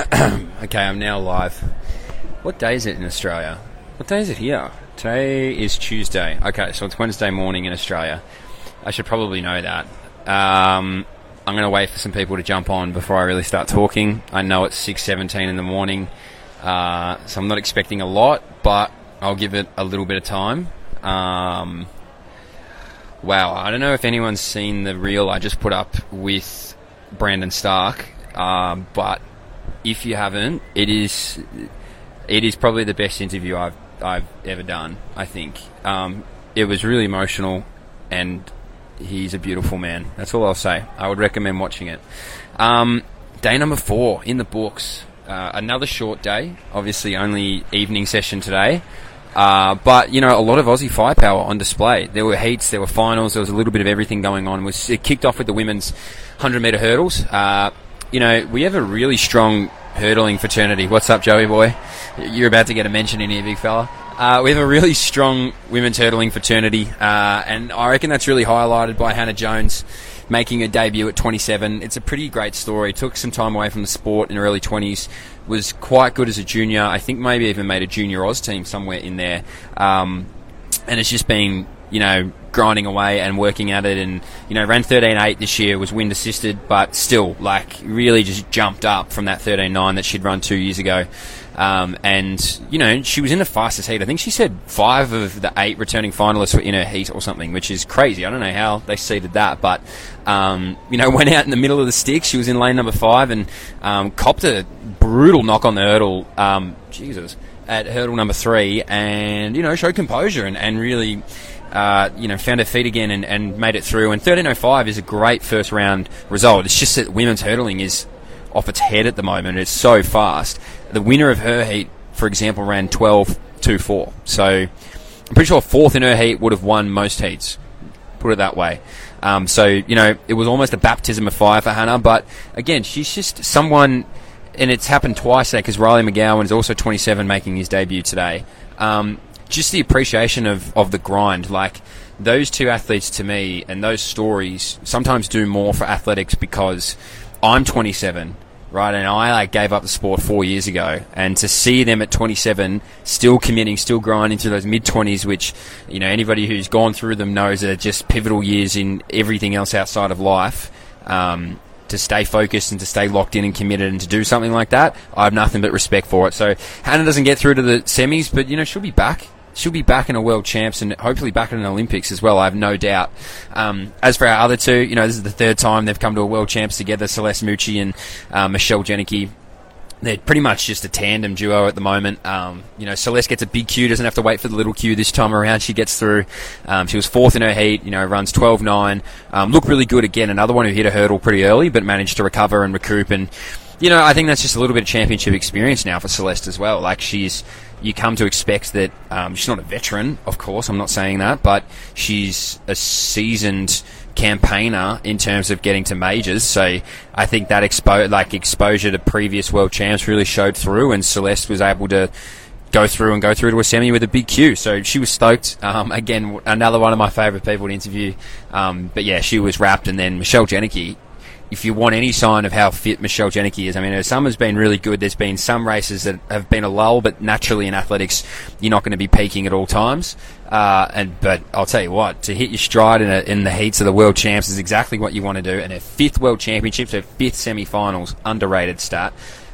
okay, I'm now live. What day is it in Australia? What day is it here? Today is Tuesday. Okay, so it's Wednesday morning in Australia. I should probably know that. Um, I'm going to wait for some people to jump on before I really start talking. I know it's 6:17 in the morning, uh, so I'm not expecting a lot, but I'll give it a little bit of time. Um, wow, I don't know if anyone's seen the reel I just put up with Brandon Starc, um, but if you haven't, it is it is probably the best interview I've I've ever done. I think um, it was really emotional, and he's a beautiful man. That's all I'll say. I would recommend watching it. Um, day number four in the books. Uh, another short day. Obviously, only evening session today. Uh, but you know, a lot of Aussie firepower on display. There were heats, there were finals, there was a little bit of everything going on. It, was, it kicked off with the women's 100 meter hurdles. Uh, you know, we have a really strong hurdling fraternity. What's up, Joey boy? You're about to get a mention in here, big fella. Uh, we have a really strong women's hurdling fraternity, uh, and I reckon that's really highlighted by Hannah Jones making a debut at 27. It's a pretty great story. Took some time away from the sport in her early 20s. Was quite good as a junior. I think maybe even made a junior Oz team somewhere in there. Um, and it's just been, you know, grinding away and working at it. And, you know, ran 13.8 this year, was wind assisted, but still, like, really just jumped up from that 13.9 that she'd run two years ago. Um, and, you know, she was in the fastest heat. I think she said five of the eight returning finalists were in her heat or something, which is crazy. I don't know how they seeded that, but, um, you know, went out in the middle of the sticks. She was in lane number five and um, copped a brutal knock on the hurdle. Um, Jesus. At hurdle number three, and you know, showed composure and, and really uh, you know, found her feet again and, and made it through. And 13.05 is a great first round result. It's just that women's hurdling is off its head at the moment. It's so fast. The winner of her heat, for example, ran 12.24. So I'm pretty sure fourth in her heat would have won most heats. Put it that way. Um, so, you know, it was almost a baptism of fire for Hannah. But again, she's just someone, and it's happened twice now because Riley McGown is also 27 making his debut today. Um, just the appreciation of, of the grind. Like those two athletes to me and those stories sometimes do more for athletics because I'm 27, right, and I like gave up the sport four years ago, and to see them at 27 still committing, still grinding through those mid 20s, which you know anybody who's gone through them knows are just pivotal years in everything else outside of life. Um, to stay focused and to stay locked in and committed and to do something like that, I have nothing but respect for it. So Hannah doesn't get through to the semis, but you know she'll be back she'll be back in a world champs and hopefully back in an Olympics as well. I have no doubt. Um, as for our other two, you know, this is the third time they've come to a world champs together. Celeste Mucci and uh, Michelle Jenneke. They're pretty much just a tandem duo at the moment. Um, you know, Celeste gets a big Q, doesn't have to wait for the little Q this time around. She gets through. Um, she was fourth in her heat, you know, runs 12.9. Um, looked really good again. Another one who hit a hurdle pretty early, but managed to recover and recoup. And, you know, I think that's just a little bit of championship experience now for Celeste as well. Like, she's, you come to expect that um, she's not a veteran, of course. I'm not saying that, but she's a seasoned campaigner in terms of getting to majors. So I think that expo- like exposure to previous world champs really showed through, and Celeste was able to go through and go through to a semi with a big Q. So she was stoked. Um, again, another one of my favourite people to interview. Um, but yeah, she was wrapped, and then Michelle Jenneke if you want any sign of how fit Michelle Jenneke is, I mean, her summer's been really good. There's been some races that have been a lull, but naturally in athletics, you're not going to be peaking at all times. Uh, and but I'll tell you what, to hit your stride in, a, in the heats of the world champs is exactly what you want to do. And her fifth world championships, her fifth semi-finals, underrated stat.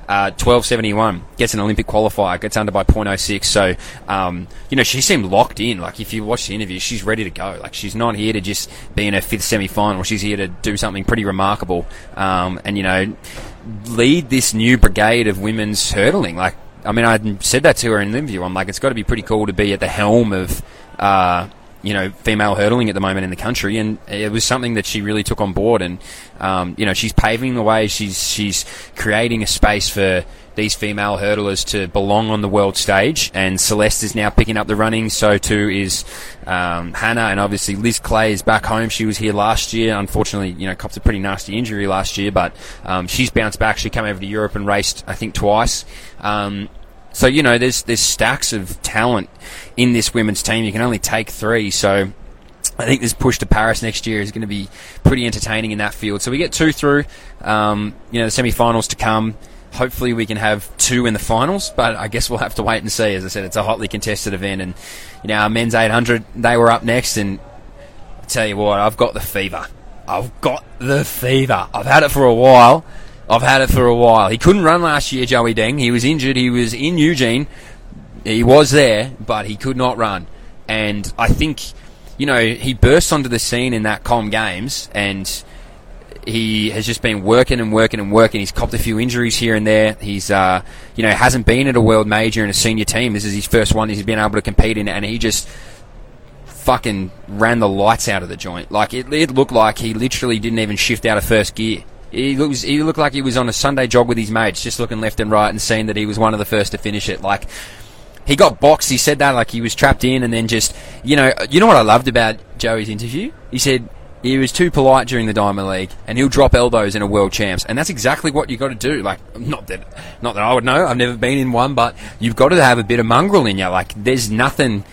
Uh, 1271 gets an Olympic qualifier, gets under by 0.06. So, um, you know, she seemed locked in. Like, if you watch the interview, she's ready to go. Like, she's not here to just be in her fifth semi final. She's here to do something pretty remarkable. Um, and, you know, lead this new brigade of women's hurdling. Like, I mean, I said that to her in the interview. I'm like, it's got to be pretty cool to be at the helm of, uh, you know, female hurdling at the moment in the country, and it was something that she really took on board. And um, you know, she's paving the way. She's she's creating a space for these female hurdlers to belong on the world stage. And Celeste is now picking up the running. So too is um, Hannah, and obviously Liz Clay is back home. She was here last year. Unfortunately, you know, copped a pretty nasty injury last year, but um, she's bounced back. She came over to Europe and raced, I think, twice. Um, so you know, there's there's stacks of talent in this women's team. You can only take three, so. I think this push to Paris next year is going to be pretty entertaining in that field. So we get two through, um, you know, the semi-finals to come. Hopefully, we can have two in the finals, but I guess we'll have to wait and see. As I said, it's a hotly contested event, and you know, our men's 800 they were up next, and I tell you what, I've got the fever. I've got the fever. I've had it for a while. I've had it for a while. He couldn't run last year, Joey Deng. He was injured. He was in Eugene. He was there, but he could not run. And I think, you know, he burst onto the scene in that Com Games, and he has just been working and working and working. He's copped a few injuries here and there. He's, uh, you know, hasn't been at a world major in a senior team. This is his first one he's been able to compete in, and he just fucking ran the lights out of the joint. Like it, it looked like he literally didn't even shift out of first gear. He looks, he looked like he was on a Sunday jog with his mates, just looking left and right and seeing that he was one of the first to finish it. Like he got boxed. He said that like he was trapped in, and then just you know, you know what I loved about Joey's interview? He said he was too polite during the Diamond League, and he'll drop elbows in a world champs, and that's exactly what you got to do. Like, not that, not that I would know. I've never been in one, but you've got to have a bit of mongrel in you. Like, there's nothing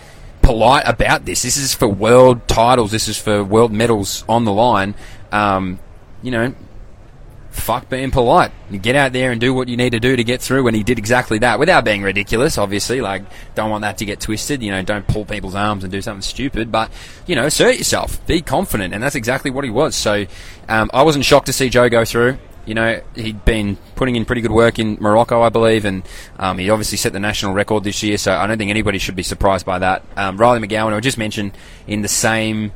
polite about this. This is for world titles. This is for world medals on the line. Um, you know, fuck being polite. You get out there and do what you need to do to get through. And he did exactly that without being ridiculous, obviously. Like, don't want that to get twisted. You know, don't pull people's arms and do something stupid. But, you know, assert yourself. Be confident. And that's exactly what he was. So, um, I wasn't shocked to see Joe go through. You know, he'd been putting in pretty good work in Morocco, I believe, and um, he obviously set the national record this year, so I don't think anybody should be surprised by that. Um, Riley McGown, I just mentioned in the same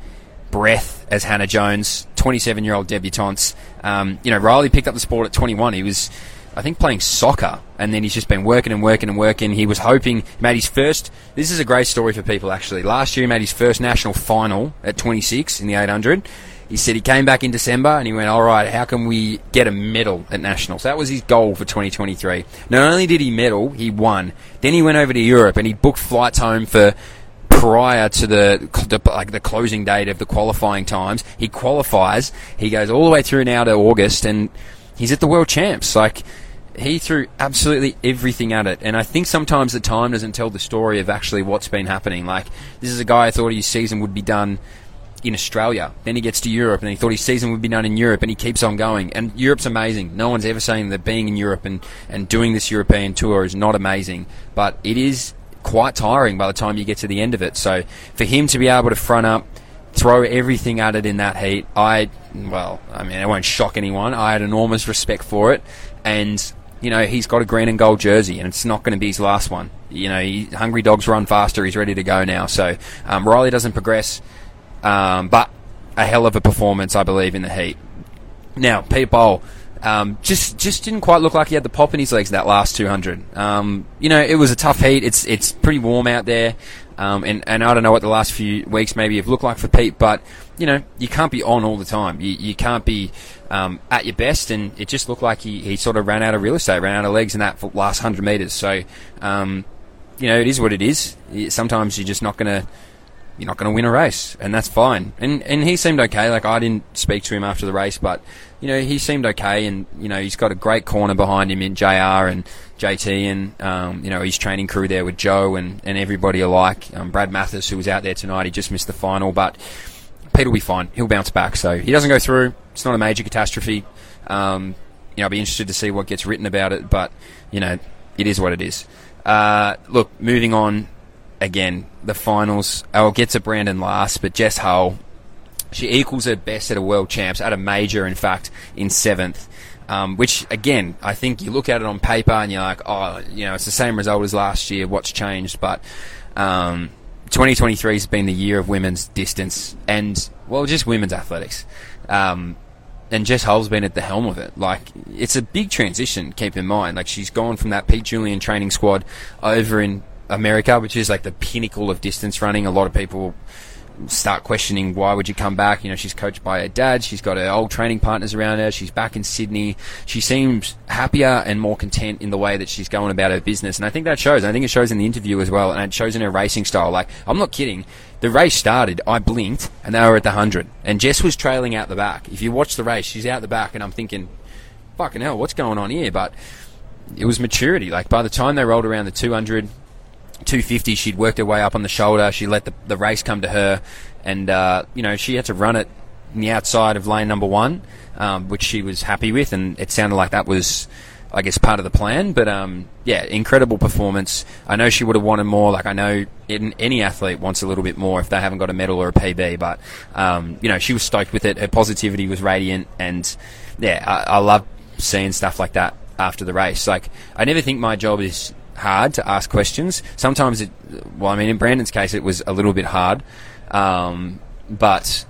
breath as Hannah Jones, 27 year old debutante. Um, you know, Riley picked up the sport at 21. He was, I think, playing soccer, and then he's just been working and working and working. He was hoping, made his first. This is a great story for people, actually. Last year, he made his first national final at 26 in the 800. He said he came back in December and he went, all right, how can we get a medal at nationals? That was his goal for 2023. Not only did he medal, he won. Then he went over to Europe and he booked flights home for prior to the, like the closing date of the qualifying times. He qualifies. He goes all the way through now to August, and he's at the world champs. Like he threw absolutely everything at it, and I think sometimes the time doesn't tell the story of actually what's been happening. Like this is a guy I thought his season would be done in Australia. Then he gets to Europe, and he thought his season would be done in Europe, and he keeps on going. And Europe's amazing. No one's ever saying that being in Europe and, and doing this European tour is not amazing, but it is quite tiring by the time you get to the end of it. So for him to be able to front up, throw everything at it in that heat, I, well, I mean, it won't shock anyone. I had enormous respect for it. And, you know, he's got a green and gold jersey, and it's not going to be his last one. You know, he, Hungry Dogs run faster. He's ready to go now. So um, Riley doesn't progress, um, but a hell of a performance, I believe, in the heat. Now, Pete Bol um, just just didn't quite look like he had the pop in his legs in that last 200. Um, you know, it was a tough heat. It's it's pretty warm out there, um, and and I don't know what the last few weeks maybe have looked like for Pete, but you know, you can't be on all the time. You you can't be um, at your best, and it just looked like he, he sort of ran out of real estate, ran out of legs in that last hundred meters. So, um, you know, it is what it is. Sometimes you're just not going to you're not going to win a race, and that's fine. And and he seemed okay. Like I didn't speak to him after the race, but you know he seemed okay, and you know he's got a great corner behind him in Jr. and JT, and um, you know his training crew there with Joe and, and everybody alike. Um, Brad Mathas, who was out there tonight, he just missed the final, but Pete will be fine. He'll bounce back. So he doesn't go through. It's not a major catastrophe. Um, you know, I'll be interested to see what gets written about it, but you know, it is what it is. Uh, look, moving on again, the finals. I'll get to Brandon last, but Jess Hull, she equals her best at a world champs, at a major, in fact, in seventh. Um, which again, I think you look at it on paper and you're like, oh, you know, it's the same result as last year. What's changed? But um, 2023 has been the year of women's distance and well, just women's athletics. Um, and Jess Hull's been at the helm of it. Like, it's a big transition, keep in mind. Like, she's gone from that Pete Julian training squad over in America, which is like the pinnacle of distance running. A lot of people start questioning why would you come back. You know, she's coached by her dad. She's got her old training partners around her. She's back in Sydney. She seems happier and more content in the way that she's going about her business. And I think that shows. I think it shows in the interview as well. And it shows in her racing style. Like, I'm not kidding. The race started, I blinked, and they were at the 100. And Jess was trailing out the back. If you watch the race, she's out the back, and I'm thinking, fucking hell, what's going on here? But it was maturity. Like, by the time they rolled around the 200, 250, she'd worked her way up on the shoulder. She let the, the race come to her, and uh, you know she had to run it in the outside of lane number one, um, which she was happy with, and it sounded like that was I guess part of the plan. But um, yeah, incredible performance. I know she would have wanted more. Like I know in, any athlete wants a little bit more if they haven't got a medal or a PB. But um, you know, she was stoked with it. Her positivity was radiant, and yeah, I, I love seeing stuff like that after the race. Like I never think my job is hard to ask questions. Sometimes it, well, I mean, in Brandon's case, it was a little bit hard, um, but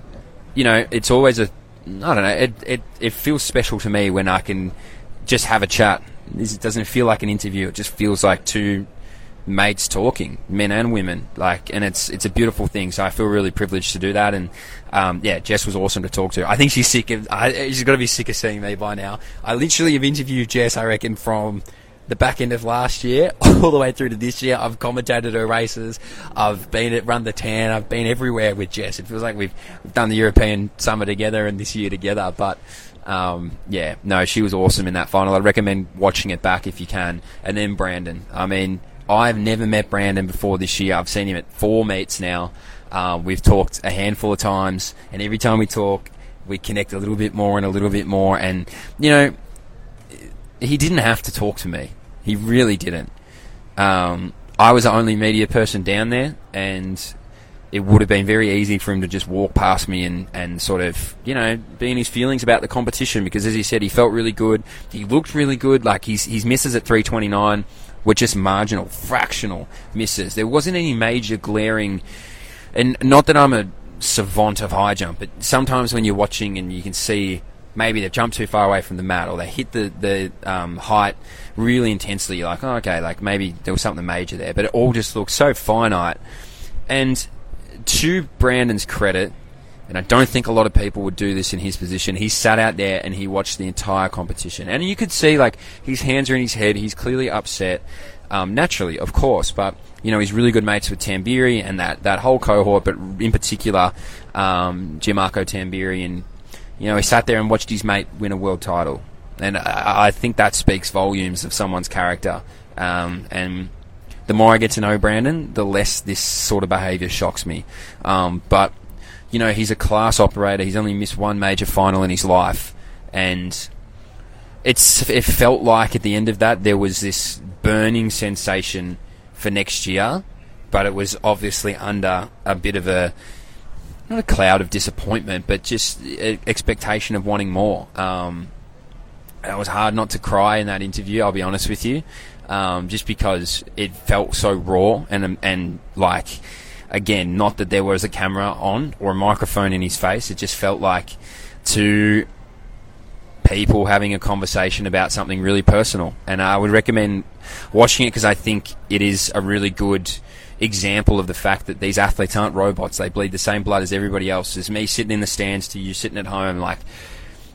you know, it's always a I don't know. It, it it feels special to me when I can just have a chat. It doesn't feel like an interview. It just feels like two mates talking, men and women. Like, and it's it's a beautiful thing. So I feel really privileged to do that. And um, yeah, Jess was awesome to talk to. I think she's sick of. I, she's got to be sick of seeing me by now. I literally have interviewed Jess. I reckon from the back end of last year all the way through to this year. I've commentated her races. I've been at Run the Tan. I've been everywhere with Jess. It feels like we've done the European Summer together and this year together. But um, yeah, no, she was awesome in that final. I'd recommend watching it back if you can. And then Brandon. I mean, I've never met Brandon before this year. I've seen him at four meets now. Uh, we've talked a handful of times, and every time we talk, we connect a little bit more and a little bit more. And you know, he didn't have to talk to me. He really didn't. Um, I was the only media person down there, and it would have been very easy for him to just walk past me and, and sort of, you know, be in his feelings about the competition because, as he said, he felt really good. He looked really good. Like, his, his misses at 329 were just marginal, fractional misses. There wasn't any major glaring. And not that I'm a savant of high jump, but sometimes when you're watching and you can see maybe they've jumped too far away from the mat or they hit the, the um, height really intensely. You're like, oh, okay, like maybe there was something major there, but it all just looks so finite. And to Brandon's credit, and I don't think a lot of people would do this in his position. He sat out there and he watched the entire competition, and you could see like his hands are in his head. He's clearly upset, um, naturally, of course, but you know he's really good mates with Tamberi and that that whole cohort, but in particular, um, Gianmarco Tamberi, and you know he sat there and watched his mate win a world title and I, I think that speaks volumes of someone's character. Um, and the more I get to know Brandon, the less this sort of behaviour shocks me. Um, but you know, he's a class operator. He's only missed one major final in his life, and it's it felt like at the end of that there was this burning sensation for next year, but it was obviously under a bit of a not a cloud of disappointment, but just expectation of wanting more. Um, it was hard not to cry in that interview. I'll be honest with you, um, just because it felt so raw and and like again, not that there was a camera on or a microphone in his face. It just felt like two people having a conversation about something really personal. And I would recommend watching it because I think it is a really good example of the fact that these athletes aren't robots. They bleed the same blood as everybody else. As me sitting in the stands to you sitting at home, like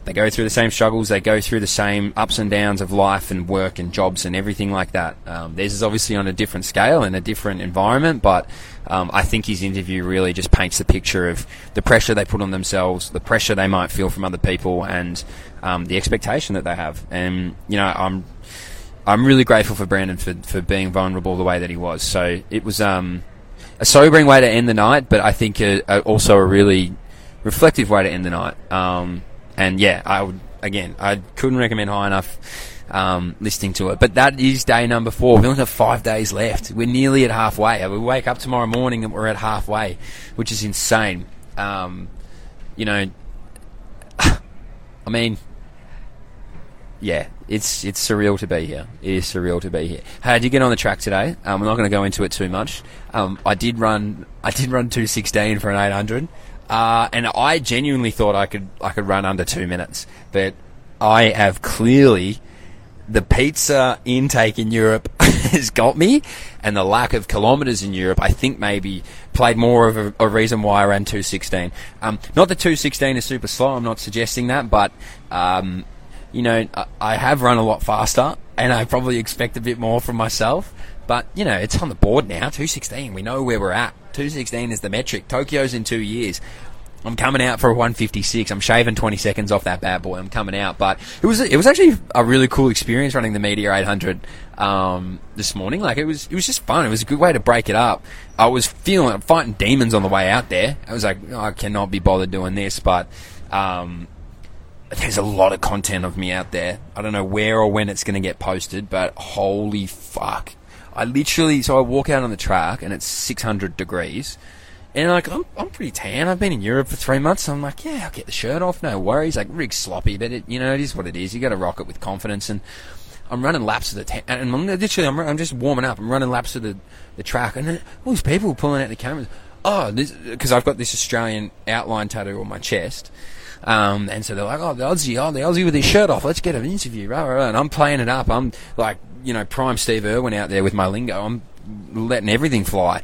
they go through the same struggles. They go through the same ups and downs of life and work and jobs and everything like that. Um, is obviously on a different scale and a different environment, but um, I think his interview really just paints the picture of the pressure they put on themselves, the pressure they might feel from other people, and um, the expectation that they have. And you know, I'm I'm really grateful for Brandon for for being vulnerable the way that he was. So it was um, a sobering way to end the night, but I think a, a, also a really reflective way to end the night. Um, and yeah, I would again, I couldn't recommend high enough. Um, listening to it, but that is day number four. We only have five days left. We're nearly at halfway. We wake up tomorrow morning and we're at halfway, which is insane. Um, you know, I mean, yeah, it's it's surreal to be here. It is surreal to be here. Hey, did get on the track today. Um, I'm not going to go into it too much. Um, I did run. I did run 216 for an 800. Uh, and I genuinely thought I could I could run under two minutes, but I have clearly the pizza intake in Europe has got me, and the lack of kilometres in Europe, I think maybe played more of a, a reason why I ran 216. Um, not that 216 is super slow. I'm not suggesting that, but um, you know I, have run a lot faster, and I probably expect a bit more from myself. But you know it's on the board now. 216. We know where we're at. 216 is the metric. Tokyo's in two years. I'm coming out for a 156. I'm shaving 20 seconds off that bad boy. I'm coming out, but it was it was actually a really cool experience running the Meteor 800 um, this morning. Like it was it was just fun. It was a good way to break it up. I was feeling fighting demons on the way out there. I was like, oh, I cannot be bothered doing this, but um, there's a lot of content of me out there. I don't know where or when it's going to get posted, but holy fuck. I literally, so I walk out on the track and it's 600 degrees. And like, I'm, I'm pretty tan. I've been in Europe for three months. So I'm like, yeah, I'll get the shirt off. No worries. Like, rig sloppy, but it, you know, it is what it is. You got to rock it with confidence. And I'm running laps of the, ta- and I'm literally, I'm, I'm just warming up. I'm running laps of the, the track. And all these people pulling out the cameras. Oh, because I've got this Australian outline tattoo on my chest. Um, and so they're like, oh, the Aussie, oh, the Aussie with his shirt off, let's get an interview, right, right, right. And I'm playing it up. I'm like, you know, prime Steve Irwin out there with my lingo. I'm letting everything fly.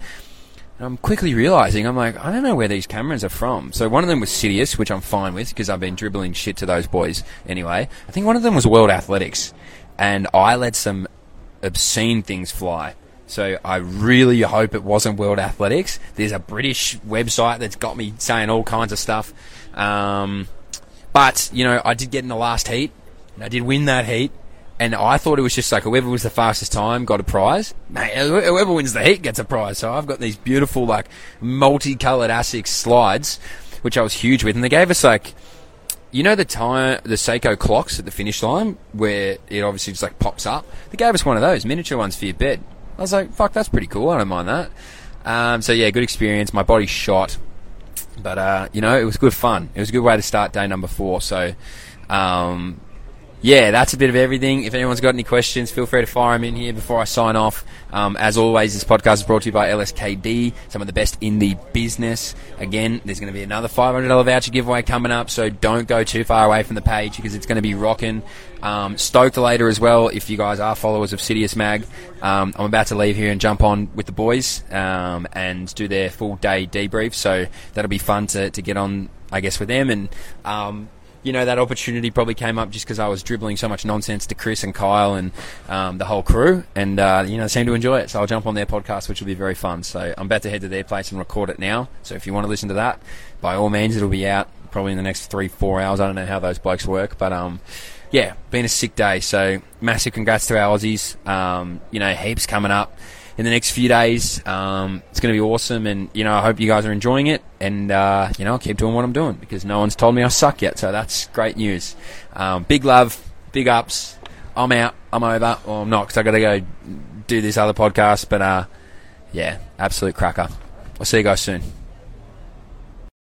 And I'm quickly realizing, I'm like, I don't know where these cameras are from. So one of them was Citius, which I'm fine with because I've been dribbling shit to those boys anyway. I think one of them was World Athletics. And I let some obscene things fly. So I really hope it wasn't World Athletics. There's a British website that's got me saying all kinds of stuff. Um, but, you know, I did get in the last heat, and I did win that heat, and I thought it was just like whoever was the fastest time got a prize. Mate, whoever wins the heat gets a prize. So I've got these beautiful, like, multicolored ASICS slides, which I was huge with, and they gave us, like, you know the time the Seiko clocks at the finish line where it obviously just like pops up. They gave us one of those miniature ones for your bed. I was like, fuck, that's pretty cool. I don't mind that. Um, so yeah, good experience. My body shot. But uh, you know, it was good fun. It was a good way to start day number four. So, um, yeah, that's a bit of everything. If anyone's got any questions, feel free to fire them in here before I sign off. Um, as always, this podcast is brought to you by LSKD, some of the best in the business. Again, there's going to be another $500 voucher giveaway coming up, so don't go too far away from the page because it's going to be rocking. Um, stoked later as well if you guys are followers of Citius Mag. Um, I'm about to leave here and jump on with the boys um, and do their full day debrief, so that'll be fun to, to get on, I guess, with them and um, you know, that opportunity probably came up just because I was dribbling so much nonsense to Chris and Kyle and um, the whole crew, and uh, you know, they seem to enjoy it. So I'll jump on their podcast, which will be very fun. So I'm about to head to their place and record it now. So if you want to listen to that, by all means, it'll be out probably in the next three, four hours. I don't know how those blokes work, but um, yeah, been a sick day. So massive congrats to our Aussies. Um, you know, heaps coming up in the next few days. Um, it's going to be awesome, and you know I hope you guys are enjoying it. And uh, you know I'll keep doing what I'm doing because no one's told me I suck yet, so that's great news. Um, big love, big ups. I'm out. I'm over. Well, I'm not because I got to go do this other podcast. But uh, yeah, absolute cracker. I'll see you guys soon.